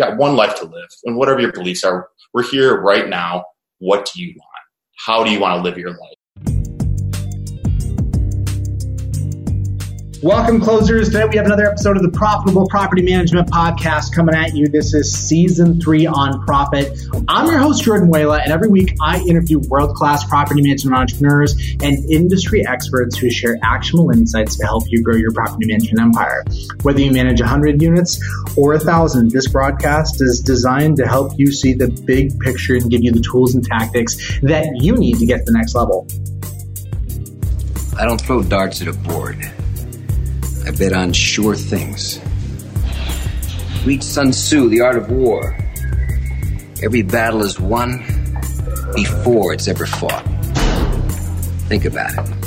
got one life to live. And whatever your beliefs are, we're here right now. What do you want? How do you want to live your life? Welcome, closers. Today we have another episode of the Profitable Property Management Podcast coming at you. This is season three on profit. I'm your host, Jordan Muela, and every week I interview world class property management entrepreneurs and industry experts who share actionable insights to help you grow your property management empire. Whether you manage 100 units or 1,000, this broadcast is designed to help you see the big picture and give you the tools and tactics that you need to get to the next level. I don't throw darts at a board. I bet on sure things. Read Sun Tzu, The Art of War. Every battle is won before it's ever fought. Think about it.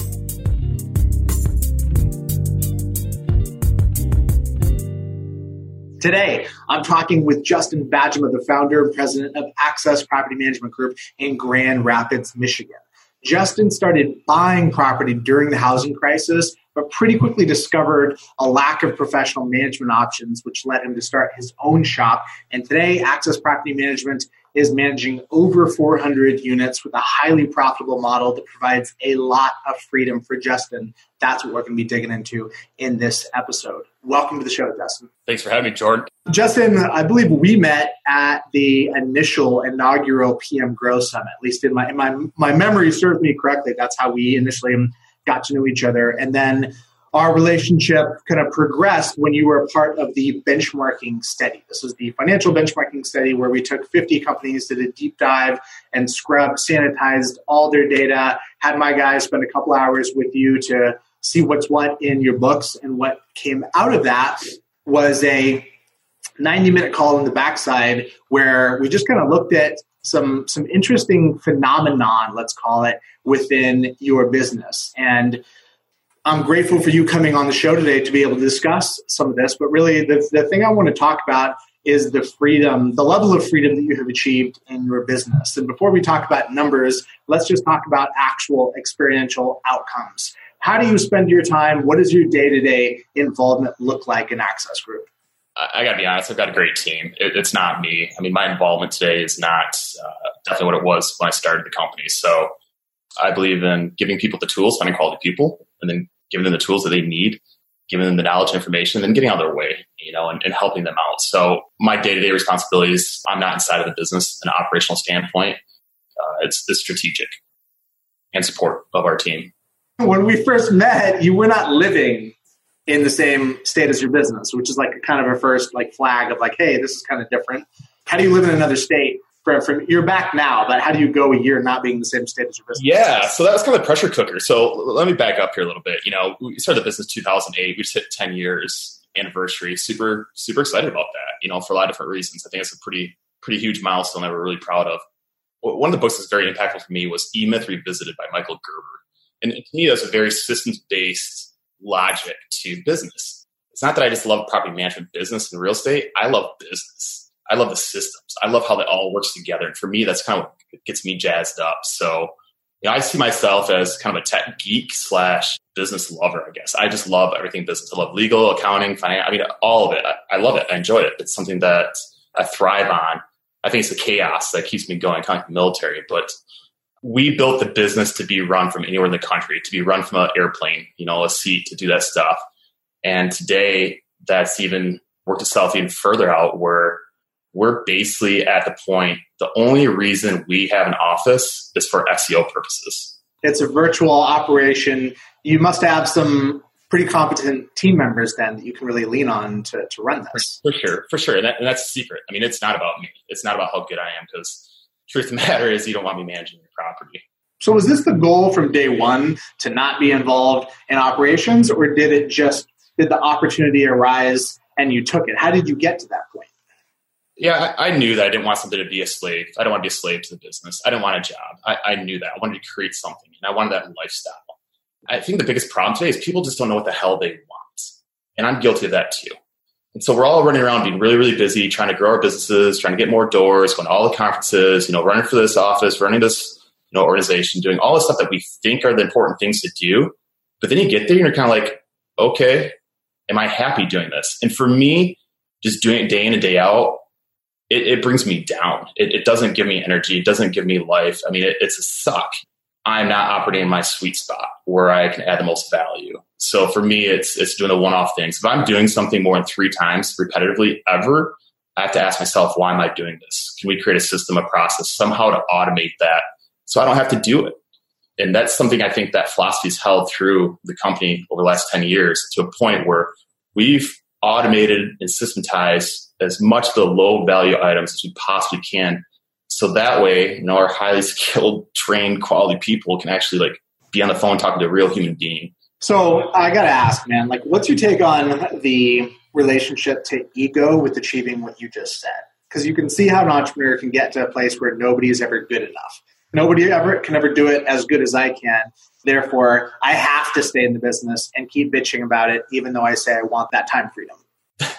Today, I'm talking with Justin Bajema, the founder and president of Access Property Management Group in Grand Rapids, Michigan. Justin started buying property during the housing crisis but pretty quickly discovered a lack of professional management options, which led him to start his own shop. And today, Access Property Management is managing over 400 units with a highly profitable model that provides a lot of freedom for Justin. That's what we're going to be digging into in this episode. Welcome to the show, Justin. Thanks for having me, Jordan. Justin, I believe we met at the initial inaugural PM Grow Summit. At least in my in my my memory serves me correctly. That's how we initially got to know each other. And then our relationship kind of progressed when you were part of the benchmarking study. This was the financial benchmarking study where we took 50 companies, did a deep dive, and scrubbed, sanitized all their data. Had my guys spend a couple hours with you to see what's what in your books. And what came out of that was a 90 minute call in the backside where we just kind of looked at some some interesting phenomenon, let's call it, within your business. And I'm grateful for you coming on the show today to be able to discuss some of this. But really, the, the thing I want to talk about is the freedom, the level of freedom that you have achieved in your business. And before we talk about numbers, let's just talk about actual experiential outcomes. How do you spend your time? What does your day to day involvement look like in Access Group? I got to be honest, I've got a great team. It, it's not me. I mean, my involvement today is not uh, definitely what it was when I started the company. So I believe in giving people the tools, finding quality people, and then giving them the tools that they need, giving them the knowledge and information, and then getting out of their way, you know, and, and helping them out. So my day to day responsibilities, I'm not inside of the business, an operational standpoint. Uh, it's the strategic and support of our team. When we first met, you were not living in the same state as your business, which is like kind of a first like flag of like, hey, this is kind of different. How do you live in another state? From, from you're back now, but how do you go a year not being the same state as your business? Yeah, so that was kind of a pressure cooker. So let me back up here a little bit. You know, we started the business 2008. We just hit 10 years anniversary. Super super excited about that. You know, for a lot of different reasons. I think it's a pretty pretty huge milestone that we're really proud of. One of the books that's very impactful for me was E Myth Revisited by Michael Gerber, and to me, that's a very systems based logic to business. It's not that I just love property management business and real estate. I love business. I love the systems. I love how they all works together. And for me, that's kind of what gets me jazzed up. So, you know, I see myself as kind of a tech geek slash business lover, I guess. I just love everything business. I love legal, accounting, finance. I mean, all of it. I, I love it. I enjoy it. It's something that I thrive on. I think it's the chaos that keeps me going, kind of like military. But we built the business to be run from anywhere in the country, to be run from an airplane, you know, a seat to do that stuff. And today that's even worked itself even further out where we're basically at the point the only reason we have an office is for SEO purposes. It's a virtual operation. You must have some pretty competent team members then that you can really lean on to, to run this. For, for sure, for sure. And, that, and that's the secret. I mean, it's not about me. It's not about how good I am because truth of the matter is you don't want me managing property. So was this the goal from day one to not be involved in operations or did it just did the opportunity arise and you took it? How did you get to that point? Yeah, I, I knew that I didn't want something to be a slave. I don't want to be a slave to the business. I didn't want a job. I, I knew that. I wanted to create something and I wanted that lifestyle. I think the biggest problem today is people just don't know what the hell they want. And I'm guilty of that too. And so we're all running around being really, really busy, trying to grow our businesses, trying to get more doors, going to all the conferences, you know, running for this office, running this, organization, doing all the stuff that we think are the important things to do. But then you get there and you're kind of like, okay, am I happy doing this? And for me, just doing it day in and day out, it, it brings me down. It, it, doesn't give me energy. It doesn't give me life. I mean, it, it's a suck. I'm not operating in my sweet spot where I can add the most value. So for me, it's it's doing the one-off things. If I'm doing something more than three times repetitively ever, I have to ask myself, why am I doing this? Can we create a system, a process, somehow to automate that so I don't have to do it? And that's something I think that philosophy's held through the company over the last 10 years to a point where we've automated and systematized as much of the low value items as we possibly can. So that way, you know, our highly skilled, trained, quality people can actually like be on the phone talking to a real human being. So I got to ask, man, like, what's your take on the relationship to ego with achieving what you just said? Because you can see how an entrepreneur can get to a place where nobody is ever good enough. Nobody ever can ever do it as good as I can. Therefore, I have to stay in the business and keep bitching about it, even though I say I want that time freedom.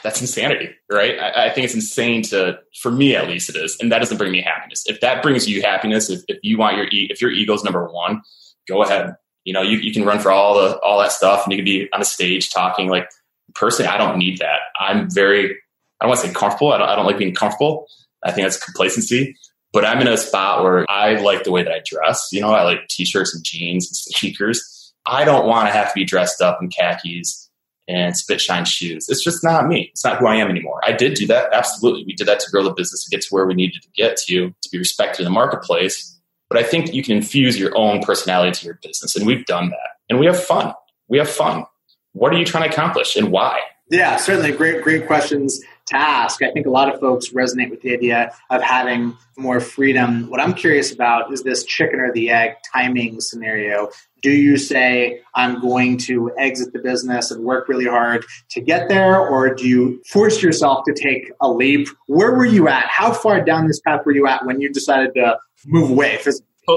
That's insanity, right? I, I, think it's insane to, for me at least, it is, and that doesn't bring me happiness. If that brings you happiness, if, if you want your, if your ego's number one, go ahead. You know, you, you can run for all the all that stuff, and you can be on a stage talking. Like personally, I don't need that. I'm very, I don't want to say comfortable. I don't, I don't like being comfortable. I think that's complacency but I'm in a spot where I like the way that I dress. You know, I like t-shirts and jeans and sneakers. I don't want to have to be dressed up in khakis and spit shine shoes. It's just not me. It's not who I am anymore. I did do that. Absolutely. We did that to grow the business to get to where we needed to get to, to be respected in the marketplace. But I think you can infuse your own personality to your business. And we've done that. And we have fun. We have fun. What are you trying to accomplish and why? Yeah, certainly great, great questions to ask. I think a lot of folks resonate with the idea of having more freedom. What I'm curious about is this chicken or the egg timing scenario. Do you say, I'm going to exit the business and work really hard to get there, or do you force yourself to take a leap? Where were you at? How far down this path were you at when you decided to move away? So,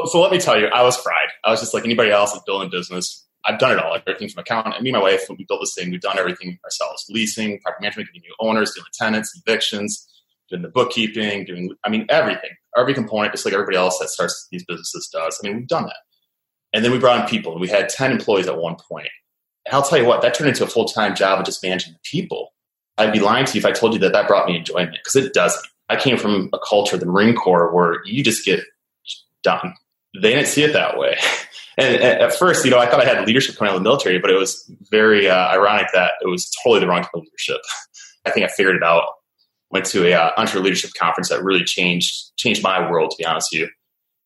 so let me tell you, I was fried. I was just like anybody else that's building business I've done it all, everything from account. And me and my wife, we built this thing, we've done everything ourselves: leasing, property management, getting new owners, dealing with tenants, evictions, doing the bookkeeping, doing I mean everything, every component, just like everybody else that starts these businesses does. I mean, we've done that. And then we brought in people. We had ten employees at one point. And I'll tell you what, that turned into a full time job of just managing the people. I'd be lying to you if I told you that that brought me enjoyment because it doesn't. I came from a culture, the Marine Corps, where you just get done. They didn't see it that way. And at first, you know, I thought I had leadership coming out of the military, but it was very uh, ironic that it was totally the wrong type of leadership. I think I figured it out. Went to a uh, entrepreneur leadership conference that really changed changed my world, to be honest with you,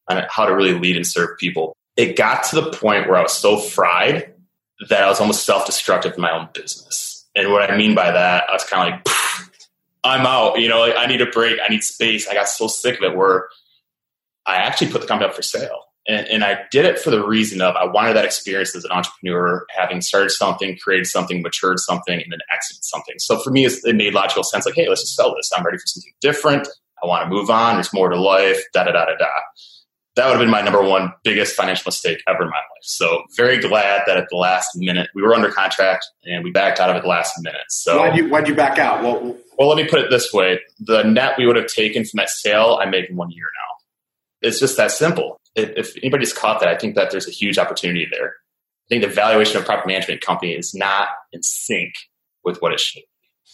on how to really lead and serve people. It got to the point where I was so fried that I was almost self destructive in my own business. And what I mean by that, I was kind of like, I'm out. You know, like, I need a break. I need space. I got so sick of it where I actually put the company up for sale and, and, I did it for the reason of I wanted that experience as an entrepreneur, having started something, created something, matured something, and then exited something. So for me, it made logical sense. Like, hey, let's just sell this. I'm ready for something different. I want to move on. There's more to life. Da da da da da. That would have been my number one biggest financial mistake ever in my life. So very glad that at the last minute we were under contract and we backed out of it the last minute. So why'd you why'd you back out? Well, well, let me put it this way: the net we would have taken from that sale, I make in one year now. It's just that simple if anybody's caught that, I think that there's a huge opportunity there. I think the valuation of property management company is not in sync with what it should.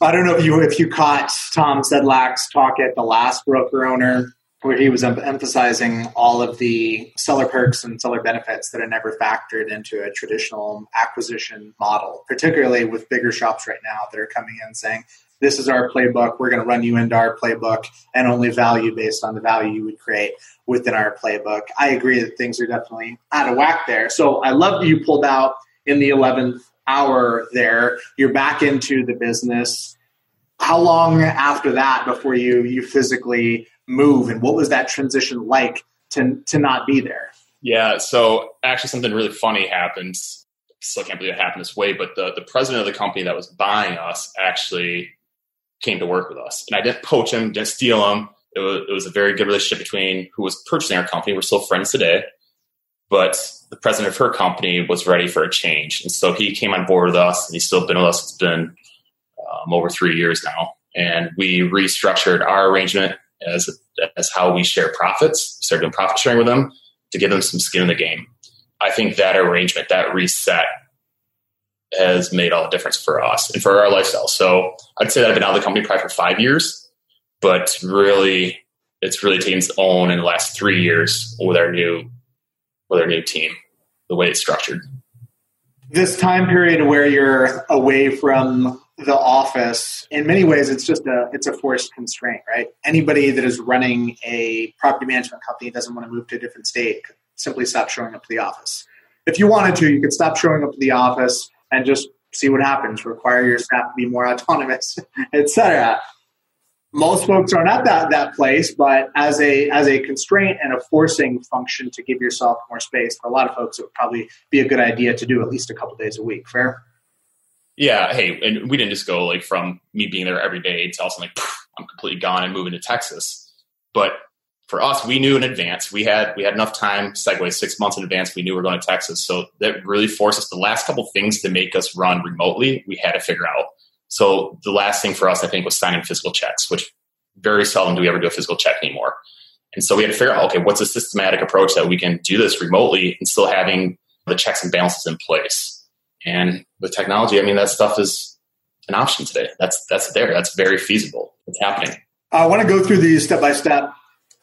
I don't know if you if you caught Tom Sedlak's talk at the last broker owner where he was emphasizing all of the seller perks and seller benefits that are never factored into a traditional acquisition model, particularly with bigger shops right now that are coming in saying, this is our playbook. We're going to run you into our playbook and only value based on the value you would create within our playbook. I agree that things are definitely out of whack there. So I love that you pulled out in the 11th hour there. You're back into the business. How long after that before you you physically move and what was that transition like to to not be there? Yeah, so actually something really funny happened. Still can't believe it happened this way, but the, the president of the company that was buying us actually came to work with us. And I didn't poach him, didn't steal him. It was, it was a very good relationship between who was purchasing our company. We're still friends today. But the president of her company was ready for a change. And so he came on board with us, and he's still been with us. It's been um, over three years now. And we restructured our arrangement as, as how we share profits, started doing profit sharing with them to give them some skin in the game. I think that arrangement, that reset, has made all the difference for us and for our lifestyle. So I'd say that I've been out of the company probably for five years. but really, it's really taken its own in the last three years with our new with our new team, the way it's structured. This time period where you're away from the office, in many ways, it's just a it's a forced constraint, right? Anybody that is running a property management company doesn't want to move to a different state. Simply stop showing up to the office. If you wanted to, you could stop showing up to the office and just see what happens. Require your staff to be more autonomous, etc most folks aren't at that that place, but as a as a constraint and a forcing function to give yourself more space, for a lot of folks, it would probably be a good idea to do at least a couple days a week. Fair? Yeah. Hey, and we didn't just go like from me being there every day to also like I'm completely gone and moving to Texas. But for us, we knew in advance. We had we had enough time. Segue six months in advance. We knew we were going to Texas, so that really forced us. The last couple things to make us run remotely, we had to figure out. So the last thing for us, I think, was signing physical checks, which very seldom do we ever do a physical check anymore. And so we had to figure out, okay, what's a systematic approach that we can do this remotely and still having the checks and balances in place. And with technology, I mean, that stuff is an option today. That's that's there. That's very feasible. It's happening. I want to go through these step by step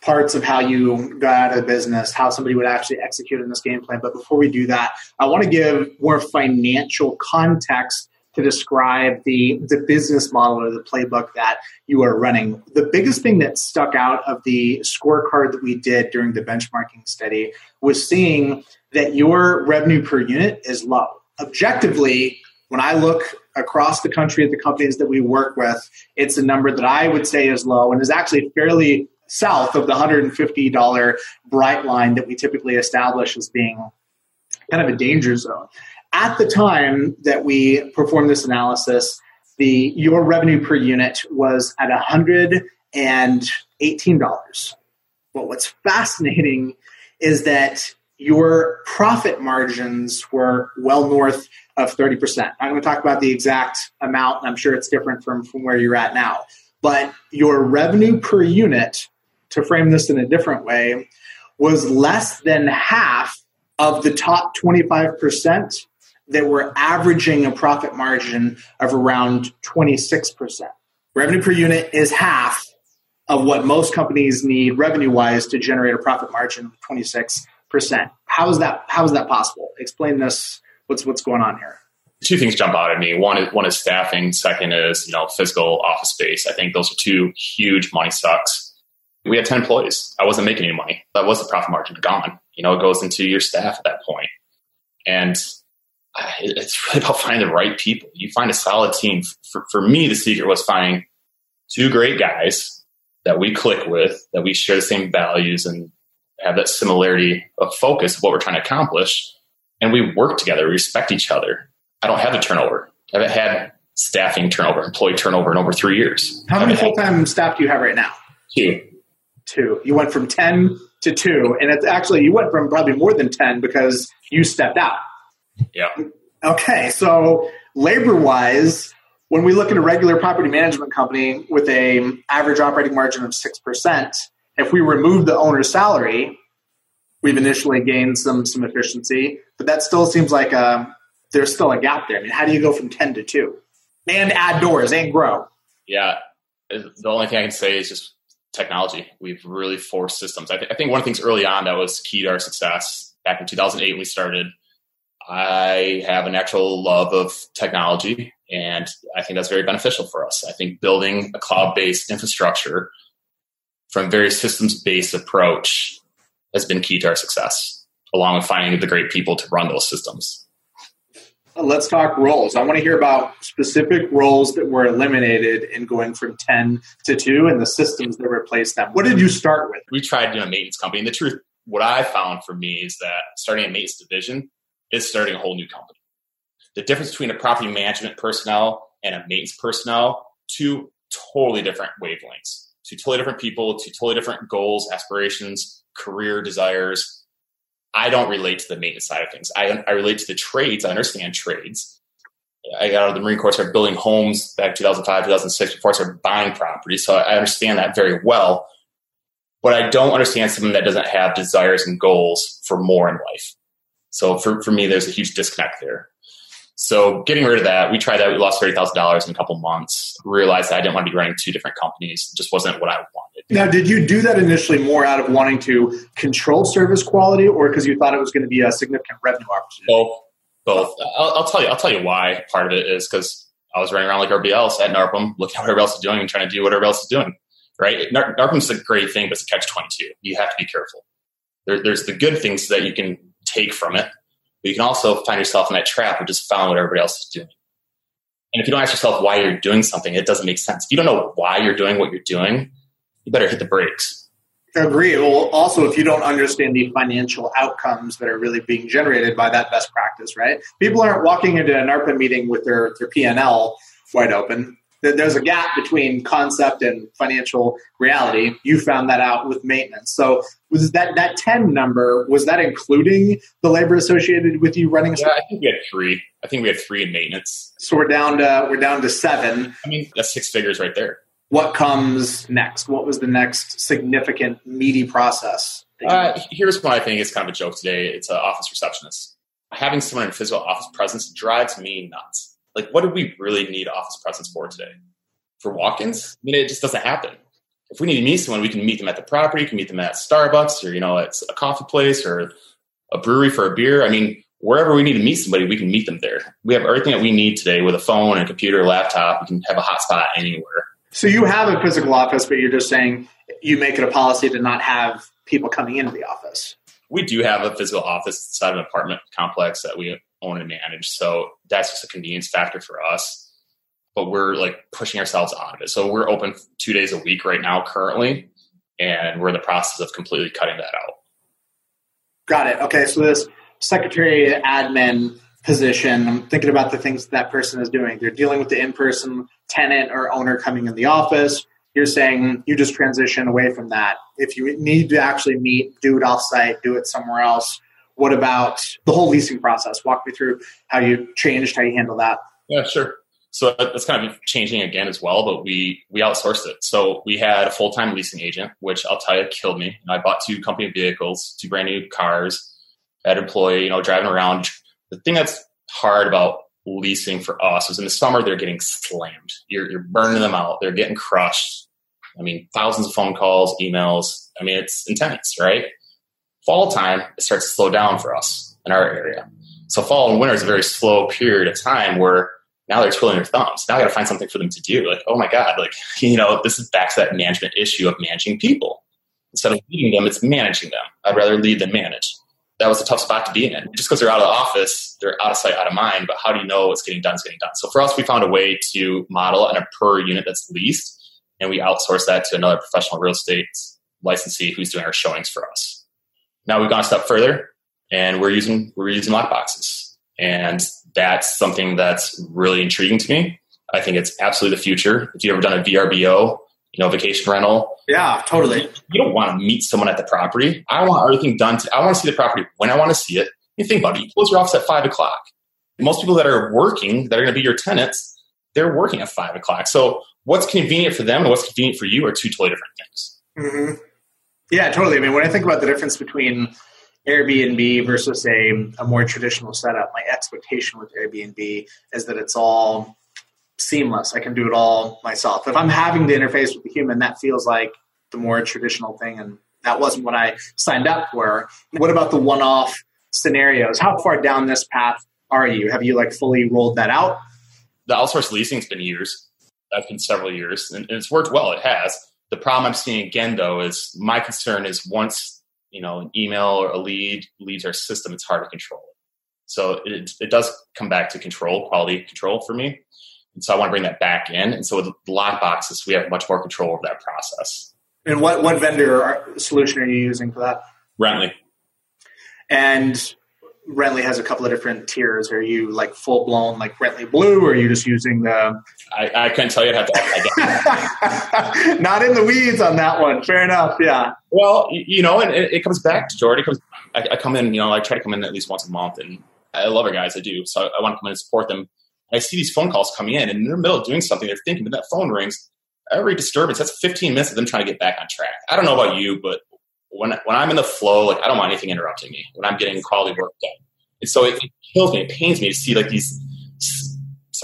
parts of how you got out of the business, how somebody would actually execute in this game plan. But before we do that, I want to give more financial context to describe the, the business model or the playbook that you are running. The biggest thing that stuck out of the scorecard that we did during the benchmarking study was seeing that your revenue per unit is low. Objectively, when I look across the country at the companies that we work with, it's a number that I would say is low and is actually fairly south of the $150 bright line that we typically establish as being kind of a danger zone at the time that we performed this analysis, the your revenue per unit was at $118. But what's fascinating is that your profit margins were well north of 30%. I'm going to talk about the exact amount, I'm sure it's different from, from where you're at now. But your revenue per unit, to frame this in a different way, was less than half of the top 25% that were averaging a profit margin of around 26%. Revenue per unit is half of what most companies need revenue wise to generate a profit margin of 26%. How is that how is that possible? Explain this what's what's going on here. Two things jump out at me. One is one is staffing, second is, you know, physical office space. I think those are two huge money sucks. We had 10 employees. I wasn't making any money. That was the profit margin gone. You know, it goes into your staff at that point. And it's really about finding the right people. You find a solid team. For, for me, the secret was finding two great guys that we click with, that we share the same values and have that similarity of focus of what we're trying to accomplish. And we work together, we respect each other. I don't have a turnover. I haven't had staffing turnover, employee turnover in over three years. How many full time staff do you have right now? Two. Two. You went from 10 to two. And it's actually, you went from probably more than 10 because you stepped out. Yeah. Okay, so labor wise, when we look at a regular property management company with a average operating margin of six percent, if we remove the owner's salary, we've initially gained some some efficiency, but that still seems like a there's still a gap there. I mean, how do you go from ten to two and add doors and grow? Yeah, the only thing I can say is just technology. We've really forced systems. I, th- I think one of the things early on that was key to our success back in 2008 we started I have an actual love of technology, and I think that's very beneficial for us. I think building a cloud based infrastructure from very systems based approach has been key to our success, along with finding the great people to run those systems. Uh, let's talk roles. I want to hear about specific roles that were eliminated in going from 10 to 2 and the systems that replaced them. What did you start with? We tried doing a maintenance company. And the truth, what I found for me is that starting a maintenance division is starting a whole new company. The difference between a property management personnel and a maintenance personnel, two totally different wavelengths, two totally different people, two totally different goals, aspirations, career desires. I don't relate to the maintenance side of things. I, I relate to the trades. I understand trades. I got out of the Marine Corps, started building homes back 2005, 2006 before I started buying properties. So I understand that very well. But I don't understand someone that doesn't have desires and goals for more in life. So for, for me, there's a huge disconnect there. So getting rid of that, we tried that. We lost thirty thousand dollars in a couple months. Realized that I didn't want to be running two different companies. It just wasn't what I wanted. Now, did you do that initially more out of wanting to control service quality, or because you thought it was going to be a significant revenue opportunity? Both. Both. I'll, I'll tell you. I'll tell you why. Part of it is because I was running around like everybody else at NARPM, looking at what everybody else is doing and trying to do what everybody else is doing. Right? Nar- NARPM's a great thing, but it's a catch twenty two. You have to be careful. There, there's the good things that you can take from it, but you can also find yourself in that trap of just following what everybody else is doing. And if you don't ask yourself why you're doing something, it doesn't make sense. If you don't know why you're doing what you're doing, you better hit the brakes. Agree. Well, also, if you don't understand the financial outcomes that are really being generated by that best practice, right? People aren't walking into a NARPM meeting with their, their P&L wide open. There's a gap between concept and financial reality. You found that out with maintenance. So was that that 10 number, was that including the labor associated with you running a Yeah, I think we had three. I think we had three in maintenance. So we're down to we're down to seven. I mean, that's six figures right there. What comes next? What was the next significant meaty process? Uh, here's what I think is kind of a joke today. It's an office receptionist. Having someone in physical office presence drives me nuts. Like, what do we really need office presence for today? For walk-ins? I mean, it just doesn't happen. If we need to meet someone, we can meet them at the property, we can meet them at Starbucks or, you know, at a coffee place or a brewery for a beer. I mean, wherever we need to meet somebody, we can meet them there. We have everything that we need today with a phone and a computer, laptop. We can have a hotspot anywhere. So you have a physical office, but you're just saying you make it a policy to not have people coming into the office. we do have a physical office inside an apartment complex that we own and manage. So that's just a convenience factor for us. But we're like pushing ourselves out of it. So we're open two days a week right now currently, and we're in the process of completely cutting that out. Got it. Okay, so this secretary admin position, I'm thinking about the things that person is doing. They're dealing with the in-person tenant or owner coming in the office. You're saying you just transition away from that. If you need to actually meet, do it offsite, do it somewhere else. What about the whole leasing process? Walk me through how you changed, how you handle that. Yeah, sure. So that's kind of changing again as well, but we we outsourced it. So we had a full time leasing agent, which I'll tell you killed me. I bought two company vehicles, two brand new cars, had an employee, you know, driving around. The thing that's hard about leasing for us is in the summer they're getting slammed. You're you're burning them out. They're getting crushed. I mean, thousands of phone calls, emails. I mean, it's intense, right? Fall time, it starts to slow down for us in our area. So fall and winter is a very slow period of time where now they're twiddling their thumbs. Now I got to find something for them to do. Like, oh my God, like, you know, this is back to that management issue of managing people. Instead of leading them, it's managing them. I'd rather lead than manage. That was a tough spot to be in. Just because they're out of the office, they're out of sight, out of mind. But how do you know what's getting done is getting done? So for us, we found a way to model on a per unit that's leased, and we outsource that to another professional real estate licensee who's doing our showings for us. Now we've gone a step further, and we're using we're using lockboxes, and that's something that's really intriguing to me. I think it's absolutely the future. If you've ever done a VRBO, you know, vacation rental, Yeah, totally. you don't want to meet someone at the property. I want everything done. To, I want to see the property when I want to see it. You think about it. You close your office at five o'clock. Most people that are working, that are going to be your tenants, they're working at five o'clock. So what's convenient for them and what's convenient for you are two totally different things. hmm Yeah, totally. I mean, when I think about the difference between Airbnb versus a, a more traditional setup, my expectation with Airbnb is that it's all seamless. I can do it all myself. If I'm having to interface with the human, that feels like the more traditional thing, and that wasn't what I signed up for. What about the one-off scenarios? How far down this path are you? Have you like fully rolled that out? The outsourced leasing's been years. That's been several years, and it's worked well. It has. The problem I'm seeing again, though, is my concern is once you know an email or a lead leaves our system, it's hard to control it. So it, it does come back to control, quality control for me. And so I want to bring that back in. And so with the lock boxes, we have much more control over that process. And what what vendor solution are you using for that? Rentley. And Rentley has a couple of different tiers. Are you like full blown like Rentley Blue, or are you just using the? I, I couldn't tell you. I'd have to. Not in the weeds on that one. Fair enough. Yeah. well, you, you know, and it, it comes back to Jordan. It comes. I, I come in. You know, I try to come in at least once a month, and I love our guys. I do. So I, I want to come in and support them. I see these phone calls coming in, and in the middle of doing something, they're thinking, but that phone rings. Every disturbance, that's 15 minutes of them trying to get back on track. I don't know about you, but when when I'm in the flow, like I don't want anything interrupting me when I'm getting quality work done. And so it, it kills me, it pains me to see like these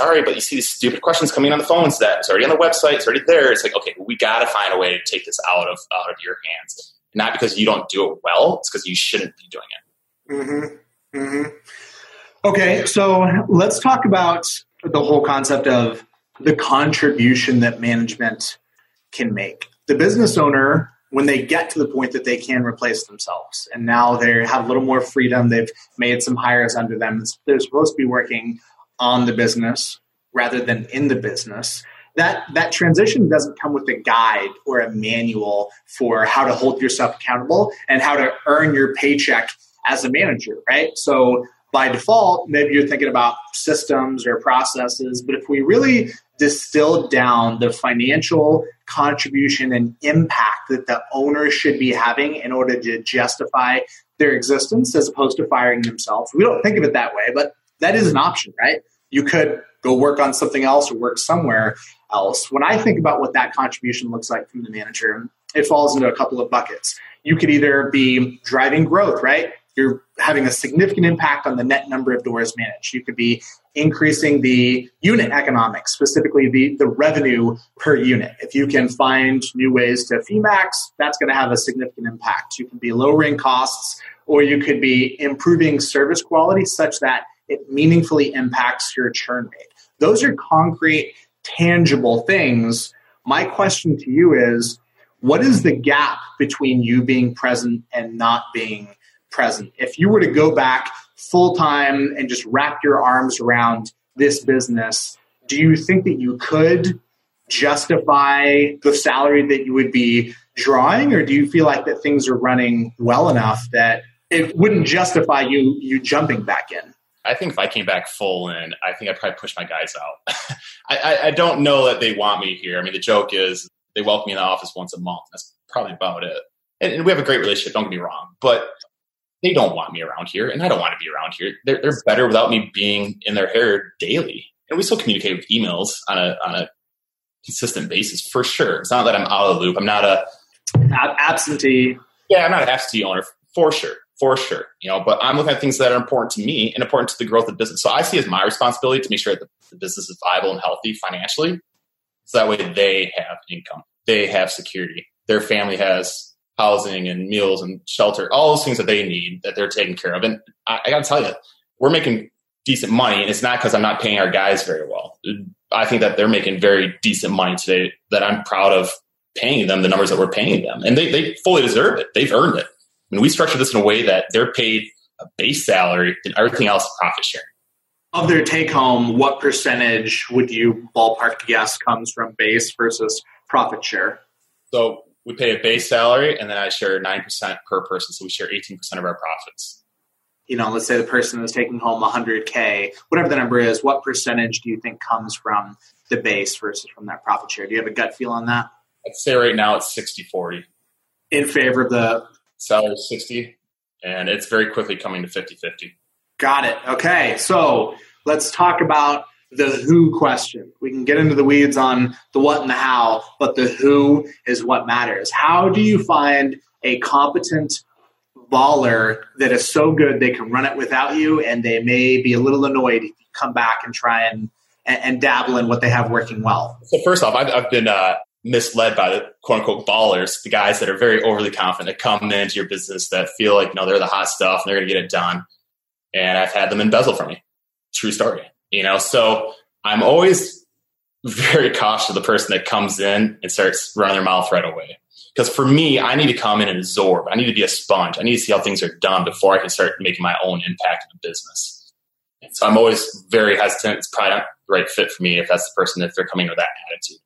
sorry, but you see these stupid questions coming on the phones that it's already on the website, it's already there. It's like, okay, we got to find a way to take this out of out of your hands. Not because you don't do it well, it's because you shouldn't be doing it. Mm-hmm. Mm-hmm. Okay, so let's talk about the whole concept of the contribution that management can make. The business owner, when they get to the point that they can replace themselves, and now they have a little more freedom, they've made some hires under them, they're supposed to be working on the business rather than in the business. That, that transition doesn't come with a guide or a manual for how to hold yourself accountable and how to earn your paycheck as a manager, right? So by default, maybe you're thinking about systems or processes, but if we really distill down the financial contribution and impact that the owner should be having in order to justify their existence as opposed to firing themselves, we don't think of it that way, but that is an option, right? You could go work on something else or work somewhere else. When I think about what that contribution looks like from the manager, it falls into a couple of buckets. You could either be driving growth, right? you're having a significant impact on the net number of doors managed. You could be increasing the unit economics, specifically the, the revenue per unit. If you can find new ways to fee max, that's going to have a significant impact. You can be lowering costs, or you could be improving service quality such that it meaningfully impacts your churn rate. Those are concrete, tangible things. My question to you is what is the gap between you being present and not being present. If you were to go back full time and just wrap your arms around this business, do you think that you could justify the salary that you would be drawing, or do you feel like that things are running well enough that it wouldn't justify you you jumping back in? I think if I came back full in, I think I'd probably push my guys out. I, I, I, don't know that they want me here. I mean, the joke is they welcome me in the office once a month. That's probably about it. And, and we have a great relationship. Don't get me wrong, but they don't want me around here, and I don't want to be around here. They're, they're better without me being in their hair daily. And we still communicate with emails on a on a consistent basis for sure. It's not that I'm out of the loop. I'm not a absentee. Yeah, I'm not an absentee owner for sure, for sure. You know, but I'm looking at things that are important to me and important to the growth of business. So I see as my responsibility to make sure that the business is viable and healthy financially, so that way they have income, they have security, their family has housing and meals and shelter, all those things that they need that they're taking care of. And I, I got to tell you, we're making decent money, and it's not because I'm not paying our guys very well. I think that they're making very decent money today. That I'm proud of paying them the numbers that we're paying them, and they they fully deserve it. They've earned it. I mean, we structured this in a way that they're paid a base salary and everything else profit sharing. Of their take home, what percentage would you ballpark guess comes from base versus profit share? So we pay a base salary and then I share 9% per person. So we share 18% of our profits. You know, let's say the person is taking home 100K, whatever the number is, what percentage do you think comes from the base versus from that profit share? Do you have a gut feel on that? I'd say right now it's 60 40. In favor of the salary 60, and it's very quickly coming to 50 50. Got it. Okay. So let's talk about the who question. We can get into the weeds on the what and the how, but the who is what matters. How do you find a competent baller that is so good they can run it without you and they may be a little annoyed if you come back and try and, and, and dabble in what they have working well? So, first off, I've, I've been uh, misled by the quote unquote ballers, the guys that are very overly confident that come into your business that feel like, you know, they're the hot stuff and they're going to get it done. And I've had them embezzle from me. True story you know? So i'm always very cautious of the person that comes in and starts running their mouth right away. Because for me i need to come in and absorb. I need to be a sponge. I need to see how things are done before i can start making my own impact in the business. And so i'm always very hesitant. It's probably not the right fit for me if that's the person if they're coming with that attitude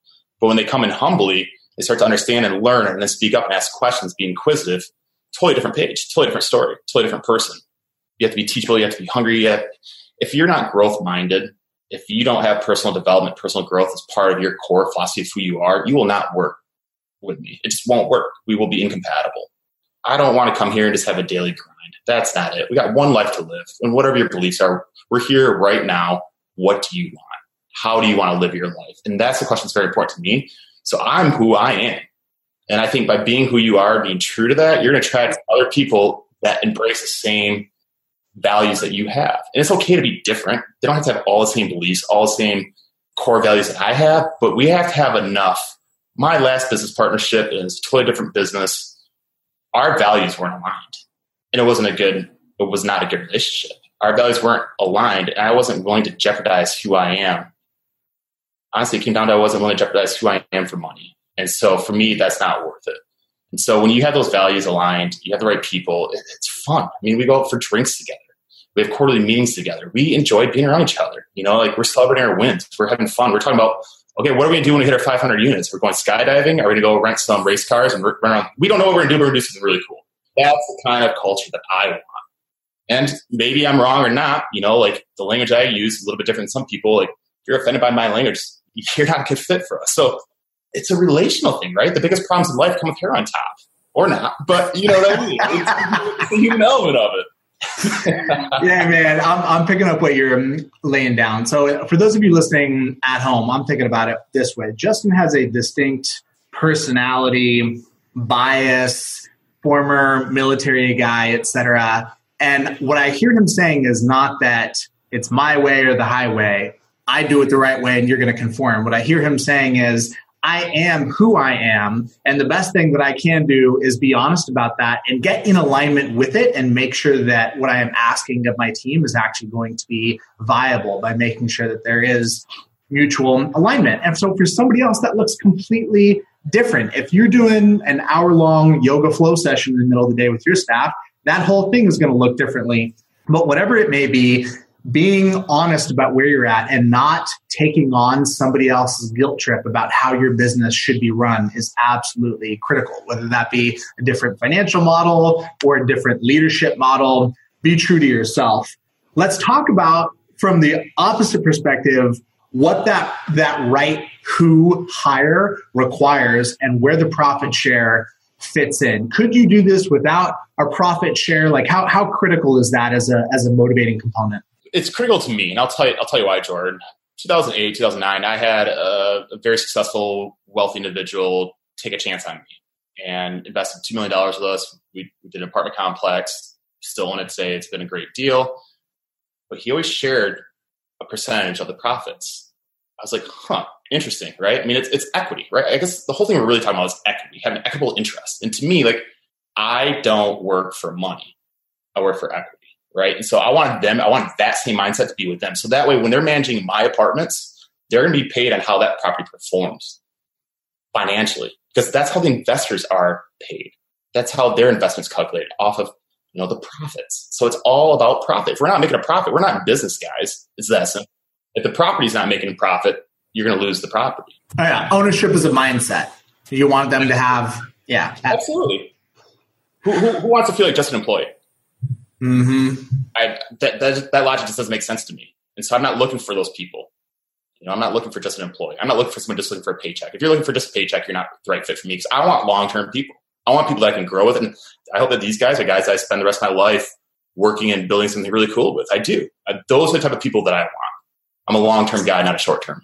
but when they come in humbly they start to understand and learn and then speak up and ask questions be inquisitive totally different page totally different story totally different person you have to be teachable you have to be hungry you have, if you're not growth minded, if you don't have personal development, personal growth as part of your core philosophy of who you are, you will not work with me. It just won't work. We will be incompatible. I don't want to come here and just have a daily grind. That's not it. We got one life to live. And whatever your beliefs are, we're here right now. What do you want? How do you want to live your life? And that's the question that's very important to me. So I'm who I am. And I think by being who you are, being true to that, you're going to attract other people that embrace the same values that you have. And it's okay to be different. They don't have to have all the same beliefs, all the same core values that I have, but we have to have enough. My last business partnership is a totally different business. Our values weren't aligned. And it wasn't a good, it was not a good relationship. Our values weren't aligned, and I wasn't willing to jeopardize who I am. Honestly, it came down to I wasn't willing to jeopardize who I am for money. And so for me, that's not worth it. And so when you have those values aligned, you have the right people, it's fun. I mean, we go out for drinks together. We have quarterly meetings together. We enjoy being around each other. You know, like we're celebrating our wins. We're having fun. We're talking about, okay, what are we going to do when we hit our 500 units? We're going skydiving. Are we going to go rent some race cars and run around? We don't know what we're going to do, but we're going to do something really cool. That's the kind of culture that I want. And maybe I'm wrong or not. You know, like the language I use is a little bit different than some people. Like, if you're offended by my language, you're not a good fit for us. So it's a relational thing, right? The biggest problems in life come with hair on top or not, but you know what I mean? It's, it's a human element of it. yeah, man, I'm, I'm picking up what you're laying down. So, for those of you listening at home, I'm thinking about it this way Justin has a distinct personality, bias, former military guy, etc. And what I hear him saying is not that it's my way or the highway. I do it the right way and you're going to conform. What I hear him saying is, I am who I am. And the best thing that I can do is be honest about that and get in alignment with it and make sure that what I am asking of my team is actually going to be viable by making sure that there is mutual alignment. And so for somebody else, that looks completely different. If you're doing an hour long yoga flow session in the middle of the day with your staff, that whole thing is going to look differently. But whatever it may be, being honest about where you're at and not taking on somebody else's guilt trip about how your business should be run is absolutely critical. Whether that be a different financial model or a different leadership model, be true to yourself. Let's talk about from the opposite perspective what that that right who hire requires and where the profit share fits in. Could you do this without a profit share? Like how, how critical is that as a as a motivating component? It's critical to me, and I'll tell you. I'll tell you why, Jordan. 2008, 2009, I had a, a very successful, wealthy individual take a chance on me and invested two million dollars with us. We, we did an apartment complex. Still own it today. It's been a great deal. But he always shared a percentage of the profits. I was like, huh, interesting, right? I mean, it's, it's equity, right? I guess the whole thing we're really talking about is equity, having equitable interest. And to me, like, I don't work for money. I work for equity right? And so I want them, I want that same mindset to be with them. So that way, when they're managing my apartments, they're going to be paid on how that property performs financially, because that's how the investors are paid. That's how their investments calculated off of you know the profits. So it's all about profit. If we're not making a profit, we're not in business, guys. It's that simple. If the property's not making a profit, you're going to lose the property. Oh, yeah. Ownership is a mindset. You want them to have, yeah, absolutely. Who, who, who wants to feel like just an employee? Mm-hmm. I, that, that, that logic just doesn't make sense to me. And so I'm not looking for those people. You know, I'm not looking for just an employee. I'm not looking for someone just looking for a paycheck. If you're looking for just a paycheck, you're not the right fit for me because I want long term people. I want people that I can grow with. And I hope that these guys are guys I spend the rest of my life working and building something really cool with. I do. I, those are the type of people that I want. I'm a long term guy, not a short term.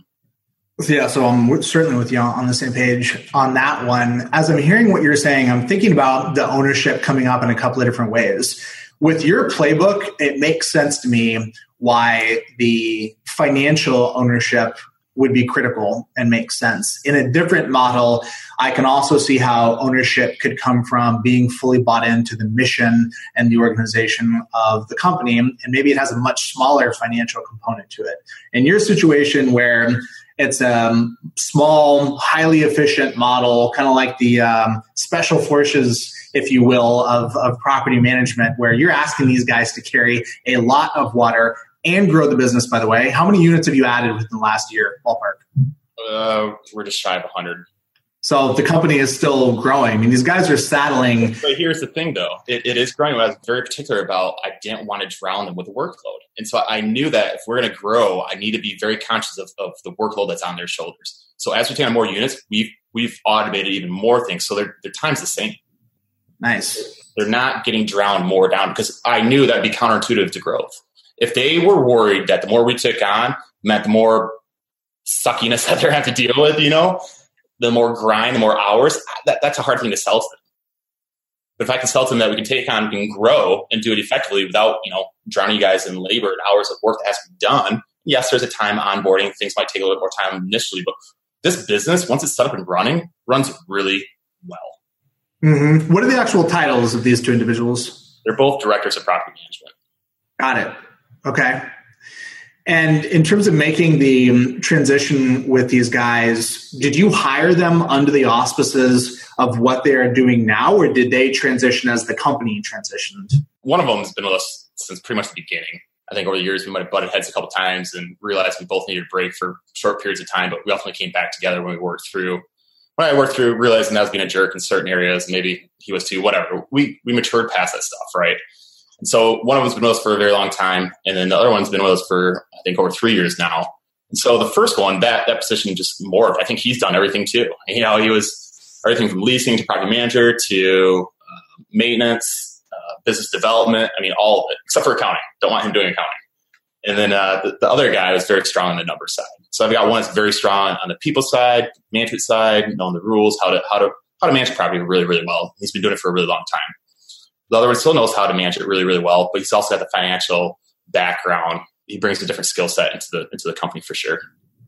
Yeah, so I'm certainly with you on the same page on that one. As I'm hearing what you're saying, I'm thinking about the ownership coming up in a couple of different ways with your playbook, it makes sense to me why the financial ownership would be critical and make sense. In a different model, I can also see how ownership could come from being fully bought into the mission and the organization of the company. And maybe it has a much smaller financial component to it. In your situation where it's a small, highly efficient model, kind of like the um, special forces if you will, of, of property management, where you're asking these guys to carry a lot of water and grow the business, by the way. How many units have you added within the last year, ballpark? Uh, we're just shy of 100. So the company is still growing. I mean, these guys are saddling. But here's the thing, though it, it is growing. I was very particular about I didn't want to drown them with workload. And so I knew that if we're going to grow, I need to be very conscious of, of the workload that's on their shoulders. So as we take on more units, we've, we've automated even more things. So their, their time's the same. Nice. They're not getting drowned more down because I knew that'd be counterintuitive to growth. If they were worried that the more we took on meant the more suckiness that they're have to deal with, you know, the more grind, the more hours, that, that's a hard thing to sell to them. But if I can sell to them that we can take on and grow and do it effectively without, you know, drowning you guys in labor and hours of work that has to be done, yes, there's a time onboarding. Things might take a little bit more time initially, but this business, once it's set up and running, runs really well. Mm-hmm. What are the actual titles of these two individuals? They're both directors of property management. Got it. Okay. And in terms of making the transition with these guys, did you hire them under the auspices of what they are doing now, or did they transition as the company transitioned? One of them has been with us since pretty much the beginning. I think over the years we might have butted heads a couple times and realized we both needed a break for short periods of time, but we ultimately came back together when we worked through. When I worked through realizing I was being a jerk in certain areas, maybe he was too. Whatever. We we matured past that stuff, right? And so one of them's been with us for a very long time, and then the other one's been with us for I think over three years now. And so the first one, that that position just morphed. I think he's done everything too. You know, he was everything from leasing to property manager to uh, maintenance, uh, business development. I mean, all of it except for accounting. Don't want him doing accounting. And then uh, the, the, other guy was very strong on the number side. So I've got one that's very strong on the people side, management side, knowing the rules, how to how to how to manage property really really well. He's been doing it for a really long time. The other one still knows how to manage it really, really well, but he's also got the financial background. He brings a different skill set into the into the company for sure.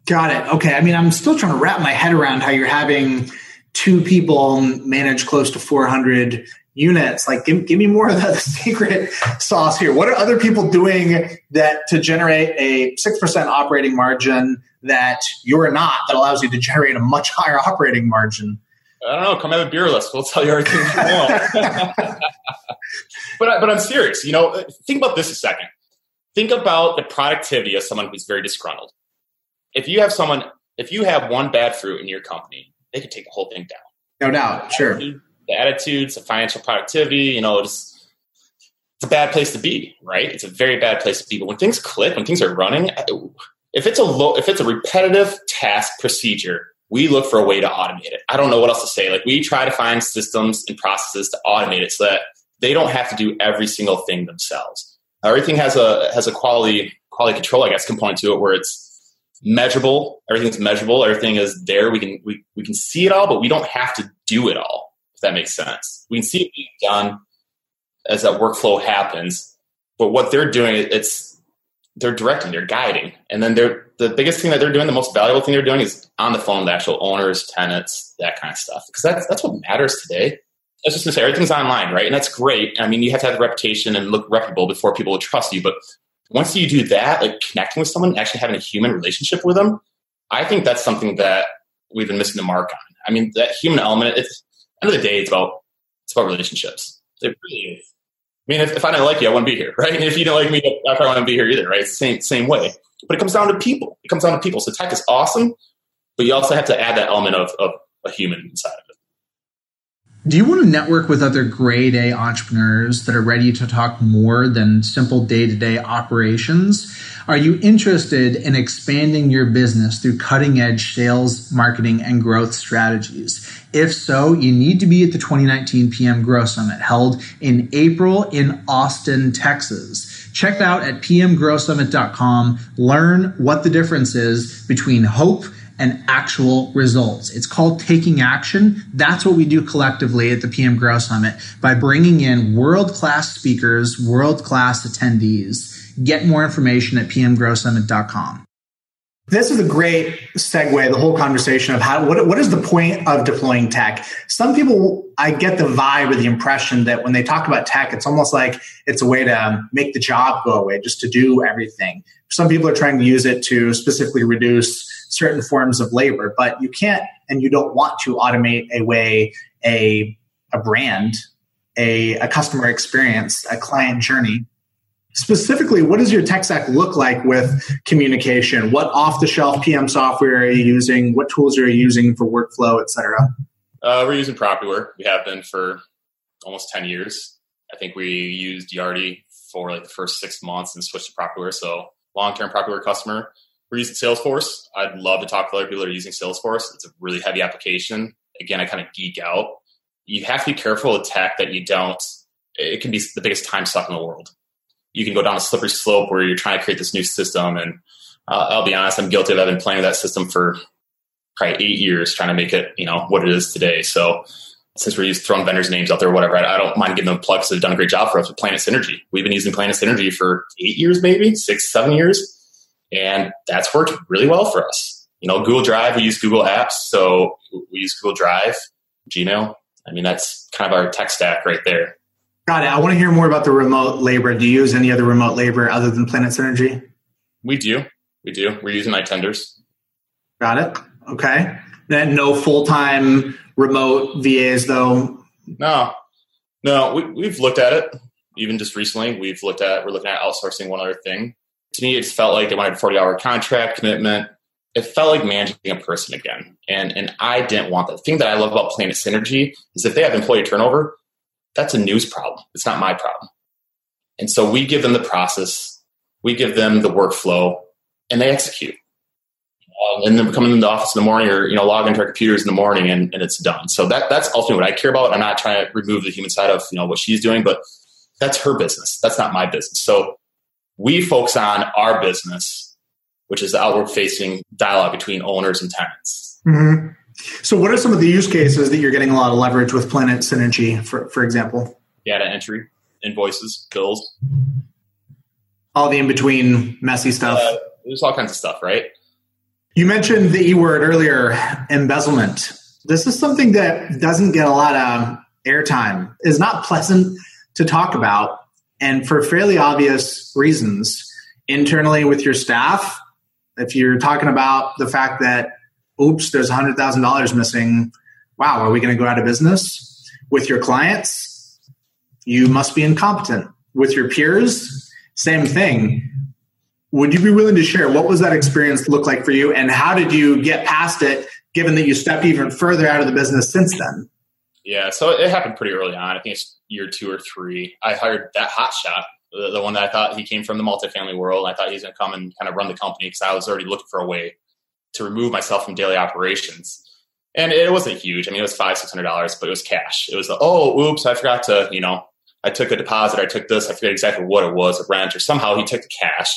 Got it. Okay. I mean, I'm still trying to wrap my head around how you're having two people manage close to 400 units. Like, give, give me more of the, the secret sauce here. What are other people doing that to generate a six percent operating margin that you're not that allows you to generate a much higher operating margin? I don't know. Come have a beer list. We'll tell you everything you want. but but I'm serious. You know, think about this a second. Think about the productivity of someone who's very disgruntled. If you have someone, if you have one bad fruit in your company, they could take the whole thing down. No doubt, sure. The attitudes, the financial productivity, you know, it's it's a bad place to be, right? It's a very bad place to be. But when things click, when things are running, if it's a low, if it's a repetitive task procedure we look for a way to automate it. I don't know what else to say. Like we try to find systems and processes to automate it so that they don't have to do every single thing themselves. Everything has a has a quality quality control, I guess, component to it where it's measurable. Everything's measurable. Everything is there. We can we, we can see it all, but we don't have to do it all. That makes sense, we can see it being done as that workflow happens. But what they're doing, it's they're directing, they're guiding, and then they're the biggest thing that they're doing, the most valuable thing they're doing is on the phone the actual owners, tenants, that kind of stuff, because that's that's what matters today. I was just gonna say everything's online, right? And that's great. I mean, you have to have the reputation and look reputable before people will trust you. But once you do that, like connecting with someone, actually having a human relationship with them, I think that's something that we've been missing the mark on. I mean, that human element. It's end of the day, it's about it's about relationships. It really is. I mean, if, if I didn't like you, I wouldn't be here, right? And if you didn't like me, I probably wouldn't be here either, right? Same same way. But it comes down to people. It comes down to people. So tech is awesome, but you also have to add that element of, of a human inside of it. Do you want to network with other grade A entrepreneurs that are ready to talk more than simple day to day operations? Are you interested in expanding your business through cutting edge sales, marketing, and growth strategies? If so, you need to be at the 2019 PM Growth Summit held in April in Austin, Texas. Check out at pmgrowsummit.com. Learn what the difference is between hope and actual results. It's called taking action. That's what we do collectively at the PM Grow Summit by bringing in world class speakers, world class attendees. Get more information at pmgrowsummit.com. This is a great segue, the whole conversation of how what, what is the point of deploying tech? Some people, I get the vibe or the impression that when they talk about tech, it's almost like it's a way to make the job go away, just to do everything. Some people are trying to use it to specifically reduce certain forms of labor, but you can't and you don't want to automate a way a a brand, a, a customer experience, a client journey specifically what does your tech stack look like with communication what off the shelf pm software are you using what tools are you using for workflow et cetera uh, we're using Propertyware. We have been for almost 10 years. I think we used Yardi for like the first six months and switched to Propertyware. So long-term Propertyware customer. We're using Salesforce. I'd love to talk to other people that are using Salesforce. It's a really heavy application. Again, I kind of geek out. You have to be careful with tech that you don't, it can be the biggest time suck in the world you can go down a slippery slope where you're trying to create this new system. And uh, I'll be honest, I'm guilty of having playing with that system for probably eight years, trying to make it, you know, what it is today. So since we're used throwing vendors' names out there or whatever, I, I don't mind giving them plugs. They've done a great job for us with Planet Synergy. We've been using Planet Synergy for eight years, maybe six, seven years. And that's worked really well for us. You know, Google Drive, we use Google Apps. So we use Google Drive, Gmail. I mean, that's kind of our tech stack right there. Got it. I want to hear more about the remote labor. Do you use any other remote labor other than Planet Synergy? We do. We do. We're using iTenders. Got it. Okay. Then no full time remote VAs though. No, no. We, we've looked at it. Even just recently, we've looked at. We're looking at outsourcing one other thing. To me, it felt like they wanted a forty hour contract commitment. It felt like managing a person again, and and I didn't want that. The thing that I love about Planet Synergy is if they have employee turnover, that's a news problem. It's not my problem. And so we give them the process, we give them the workflow, and they execute. Um, and then come into the office in the morning or you know log into our computers in the morning and, and it's done so that that's ultimately what i care about i'm not trying to remove the human side of you know what she's doing but that's her business that's not my business so we focus on our business which is the outward facing dialogue between owners and tenants mm-hmm. So what are some of the use cases that you're getting a lot of leverage with planet synergy for, for example? Data entry invoices bills. All the in between messy stuff? uh, there's all kinds of stuff right? You mentioned the E word earlier, embezzlement. This is something that doesn't get a lot of airtime, is not pleasant to talk about, and for fairly obvious reasons. Internally with your staff, if you're talking about the fact that, oops, there's $100,000 missing, wow, are we going to go out of business? With your clients, you must be incompetent. With your peers, same thing would you be willing to share what was that experience look like for you and how did you get past it given that you stepped even further out of the business since then? Yeah, so it happened pretty early on. I think it's year two or three. I hired that hot shot, the, the one that I thought he came from the multifamily world. I thought he was going to come and kind of run the company because I was already looking for a way to remove myself from daily operations. And it wasn't huge. I mean, it was five, six hundred dollars, but it was cash. It was the, oh, oops, I forgot to, you know, I took a deposit. I took this. I forget exactly what it was, a rent, or somehow he took the cash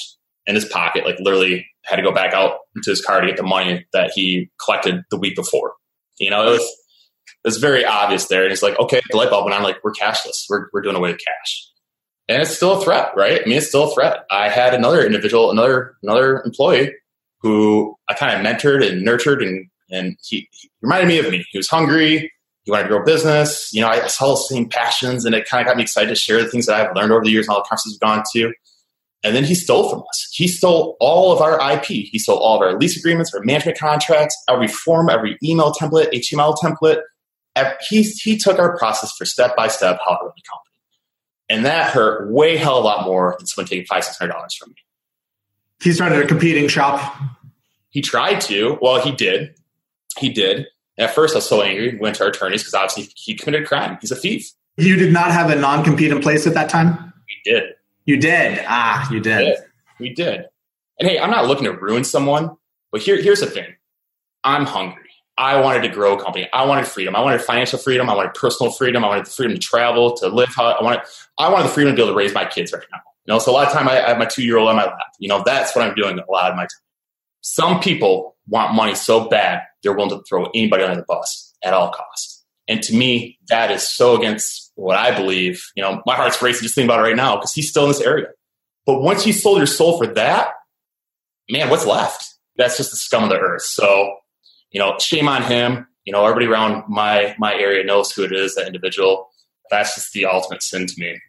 in his pocket, like literally had to go back out to his car to get the money that he collected the week before. You know, it was it was very obvious there. And he's like, okay, the light bulb went on, like, we're cashless. We're we're doing away with cash. And it's still a threat, right? I mean, it's still a threat. I had another individual, another another employee who I kind of mentored and nurtured and and he, he reminded me of me. He was hungry. He wanted to grow business. You know, I saw the same passions and it kind of got me excited to share the things that I've learned over the years and all the conferences we've gone to. And then he stole from us. He stole all of our IP. He stole all of our lease agreements, our management contracts, every form, every email template, HTML template. He, he took our process for step by step how to run the company. And that hurt way hell a lot more than someone taking five, six hundred dollars from me. He started a competing shop. He tried to. Well, he did. He did. At first, I was so angry. We went to our attorneys because obviously he committed a crime. He's a thief. You did not have a non compete in place at that time? We did. You did. Ah, you did. We did. We did. And hey, I'm not looking to ruin someone, but here, here's the thing. I'm hungry. I wanted to grow a company. I wanted freedom. I wanted financial freedom. I wanted personal freedom. I wanted the freedom to travel, to live how I wanted. I wanted the freedom to be able to raise my kids right now. You know, so a lot of time I, I have my two year old on my lap. You know, that's what I'm doing a lot of my time. Some people want money so bad they're willing to throw anybody under the bus at all costs. And to me, that is so against what I believe, you know, my heart's racing just thinking about it right now because he's still in this area. But once you sold your soul for that, man, what's left? That's just the scum of the earth. So, you know, shame on him. You know, everybody around my my area knows who it is, that individual. That's just the ultimate sin to me.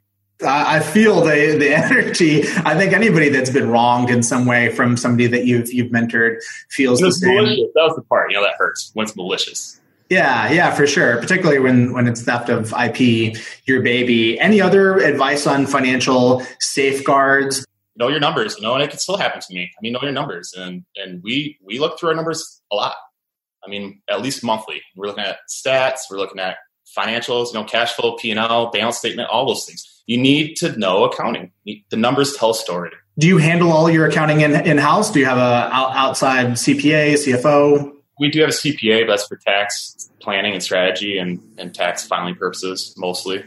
I feel the the energy. I think anybody that's been wronged in some way from somebody that you've you've mentored feels the same. Malicious. That was the part, you know, that hurts when it's malicious. Yeah, yeah, for sure. Particularly when when it's theft of IP, your baby. Any other advice on financial safeguards? Know your numbers, you know, and it can still happen to me. I mean, know your numbers, and and we we look through our numbers a lot. I mean, at least monthly. We're looking at stats. We're looking at financials, you know, cash flow, P and L, balance statement, all those things. You need to know accounting. The numbers tell a story. Do you handle all your accounting in in house? Do you have a outside CPA, CFO? we do have a CPA, but that's for tax planning and strategy and, and tax filing purposes mostly.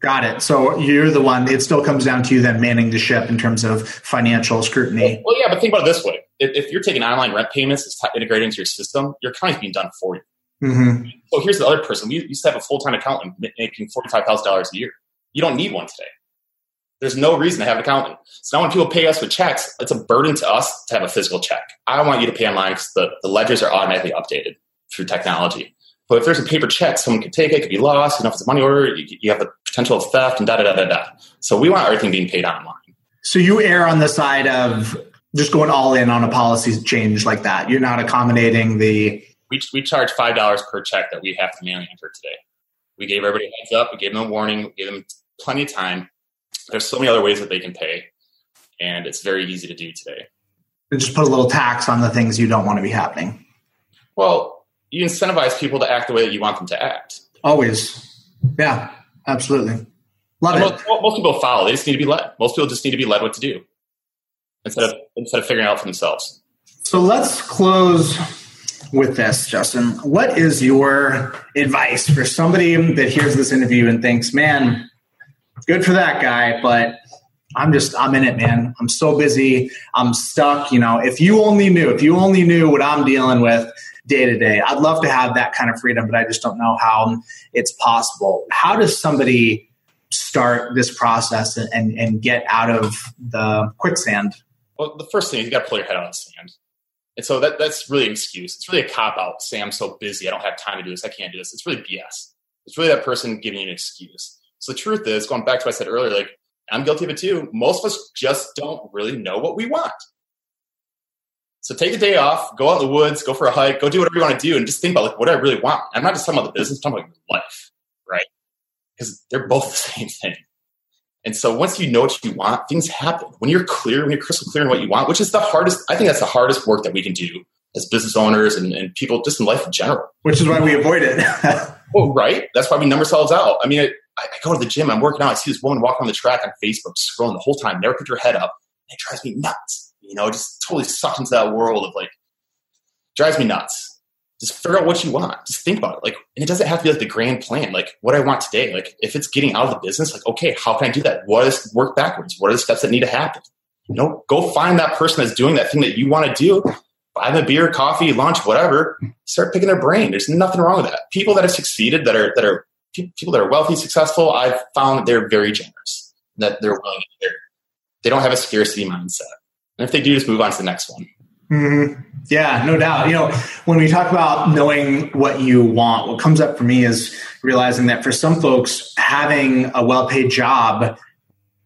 Got it. So you're the one, it still comes down to you then manning the ship in terms of financial scrutiny. Well, yeah, but think about it this way. If, if you're taking online rent payments, it's integrated into your system, your accounting's being done for you. Mm-hmm. So here's the other person. We used to have a full time accountant making forty five thousand dollars a year. You don't need one today. There's no reason to have an accountant. So now when people pay us with checks, it's a burden to us to have a physical check. I want you to pay online because the, the ledgers are automatically updated through technology. But if there's a paper check, someone could take it, it could be lost. You know, if it's a money order, you, you have the potential of theft and da da da da da. So we want everything being paid online. So you err on the side of just going all in on a policy change like that. You're not accommodating the. We, we charge five dollars per check that we have to manually enter today. We gave everybody a heads up. We gave them a warning. We gave them plenty of time. There's so many other ways that they can pay, and it's very easy to do today. And just put a little tax on the things you don't want to be happening. Well, you incentivize people to act the way that you want them to act. Always. Yeah, absolutely. Love most, it. Most people follow. They just need to be led. Most people just need to be led what to do instead of instead of figuring out for themselves. So let's close with this, Justin. What is your advice for somebody that hears this interview and thinks, "Man, good for that guy," but I'm just I'm in it, man. I'm so busy. I'm stuck. You know, if you only knew, if you only knew what I'm dealing with day to day. I'd love to have that kind of freedom, but I just don't know how it's possible. How does somebody start this process and, and get out of the quicksand? Well, the first thing is you got to pull your head out of the sand. And so that, that's really an excuse. It's really a cop out. Say, I'm so busy. I don't have time to do this. I can't do this. It's really BS. It's really that person giving you an excuse. So the truth is, going back to what I said earlier, like I'm guilty of it too. Most of us just don't really know what we want. So take a day off, go out in the woods, go for a hike, go do whatever you want to do, and just think about like what I really want. I'm not just talking about the business, I'm talking about life, right? Because they're both the same thing. And so once you know what you want, things happen. When you're clear, when you're crystal clear on what you want, which is the hardest, I think that's the hardest work that we can do as business owners and, and people just in life in general. Which is why we avoid it. well, right? That's why we numb ourselves out. I mean, I, I, go to the gym, I'm working out, I see this woman walking on the track on Facebook, scrolling the whole time, never put her head up. It drives me nuts you know, just totally sucked into that world of like, drives me nuts. Just figure out what you want. Just think about it. Like, and it doesn't have to be like the grand plan. Like, what I want today. Like, if it's getting out of the business, like, okay, how can I do that? What is work backwards? What are the steps that need to happen? You know, go find that person that's doing that thing that you want to do. Buy them a beer, coffee, lunch, whatever. Start picking their brain. There's nothing wrong with that. People that have succeeded, that are that are people that are wealthy, successful, I've found that they're very generous. That they're willing. They're, they don't have a scarcity mindset. And if they do, just move on to the next one. Mm-hmm. Yeah, no doubt. You know, when we talk about knowing what you want, what comes up for me is realizing that for some folks, having a well-paid job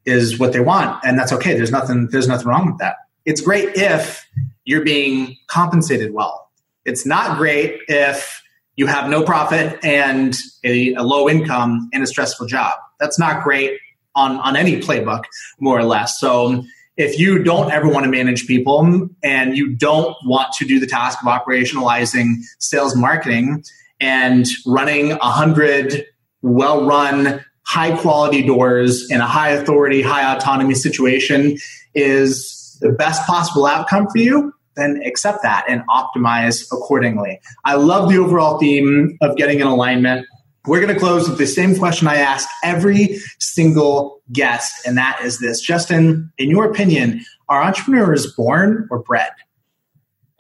is what they want, and that's okay. There's nothing. There's nothing wrong with that. It's great if you're being compensated well. It's not great if you have no profit and a, a low income and a stressful job. That's not great on on any playbook, more or less. So um, if you don't ever want to manage people um, and you don't want to do the task of operationalizing sales marketing and running a hundred well run high quality doors in a high authority high autonomy situation is the best possible outcome for you then accept that and optimize accordingly i love the overall theme of getting in alignment we're going to close with the same question I ask every single guest, and that is this Justin, in your opinion, are entrepreneurs born or bred?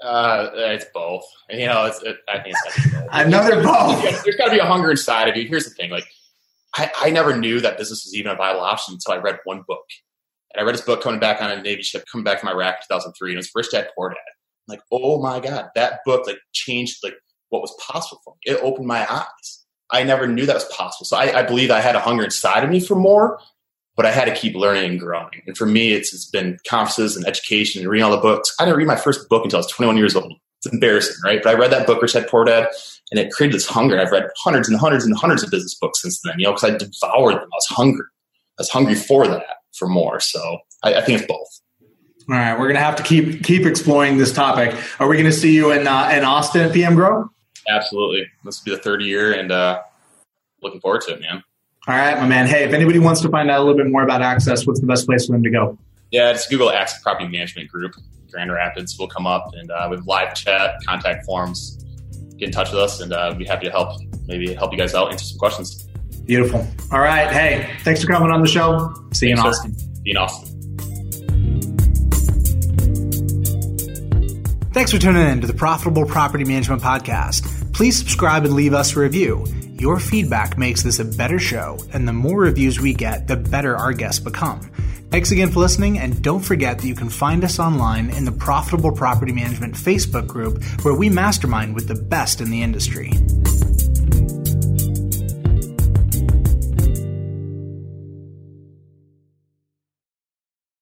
Uh, it's both. You know, it's, it, I think it's both. Another both. There's got to be a hunger inside of you. Here's the thing: like, I, I never knew that business was even a viable option until I read one book. And I read this book coming back on a Navy ship, coming back from Iraq in 2003, and it was Rich Dad Poor Dad. I'm like, oh my god, that book like changed like what was possible for me. It opened my eyes I never knew that was possible. So I, I believe I had a hunger inside of me for more, but I had to keep learning and growing. And for me, it's, it's been conferences and education and reading all the books. I didn't read my first book until I was 21 years old. It's embarrassing, right? But I read that book, Rich Dad Poor Dad, and it created this hunger. I've read hundreds and hundreds and hundreds of business books since then, you know, because I devoured them. I was hungry. I was hungry for that, for more. So I, I think it's both. All right, we're gonna have to keep keep exploring this topic. Are we gonna see you in uh, in Austin at PM Grow? Absolutely. This will be the third year, and uh, looking forward to it, man. All right, my man. Hey, if anybody wants to find out a little bit more about Access, what's the best place for them to go? Yeah, just Google Access Property Management Group. Grand Rapids will come up, and uh, with live chat, contact forms. Get in touch with us, and uh, be happy to help. Maybe help you guys out, answer some questions. Beautiful. All right. Hey, thanks for coming on the show. See you in Austin. See you in Austin. Thanks for tuning in to the Profitable Property Management Podcast Please subscribe and leave us a review. Your feedback makes this a better show, and the more reviews we get, the better our guests become. Thanks again for listening, and don't forget that you can find us online in the Profitable Property Management Facebook group where we mastermind with the best in the industry.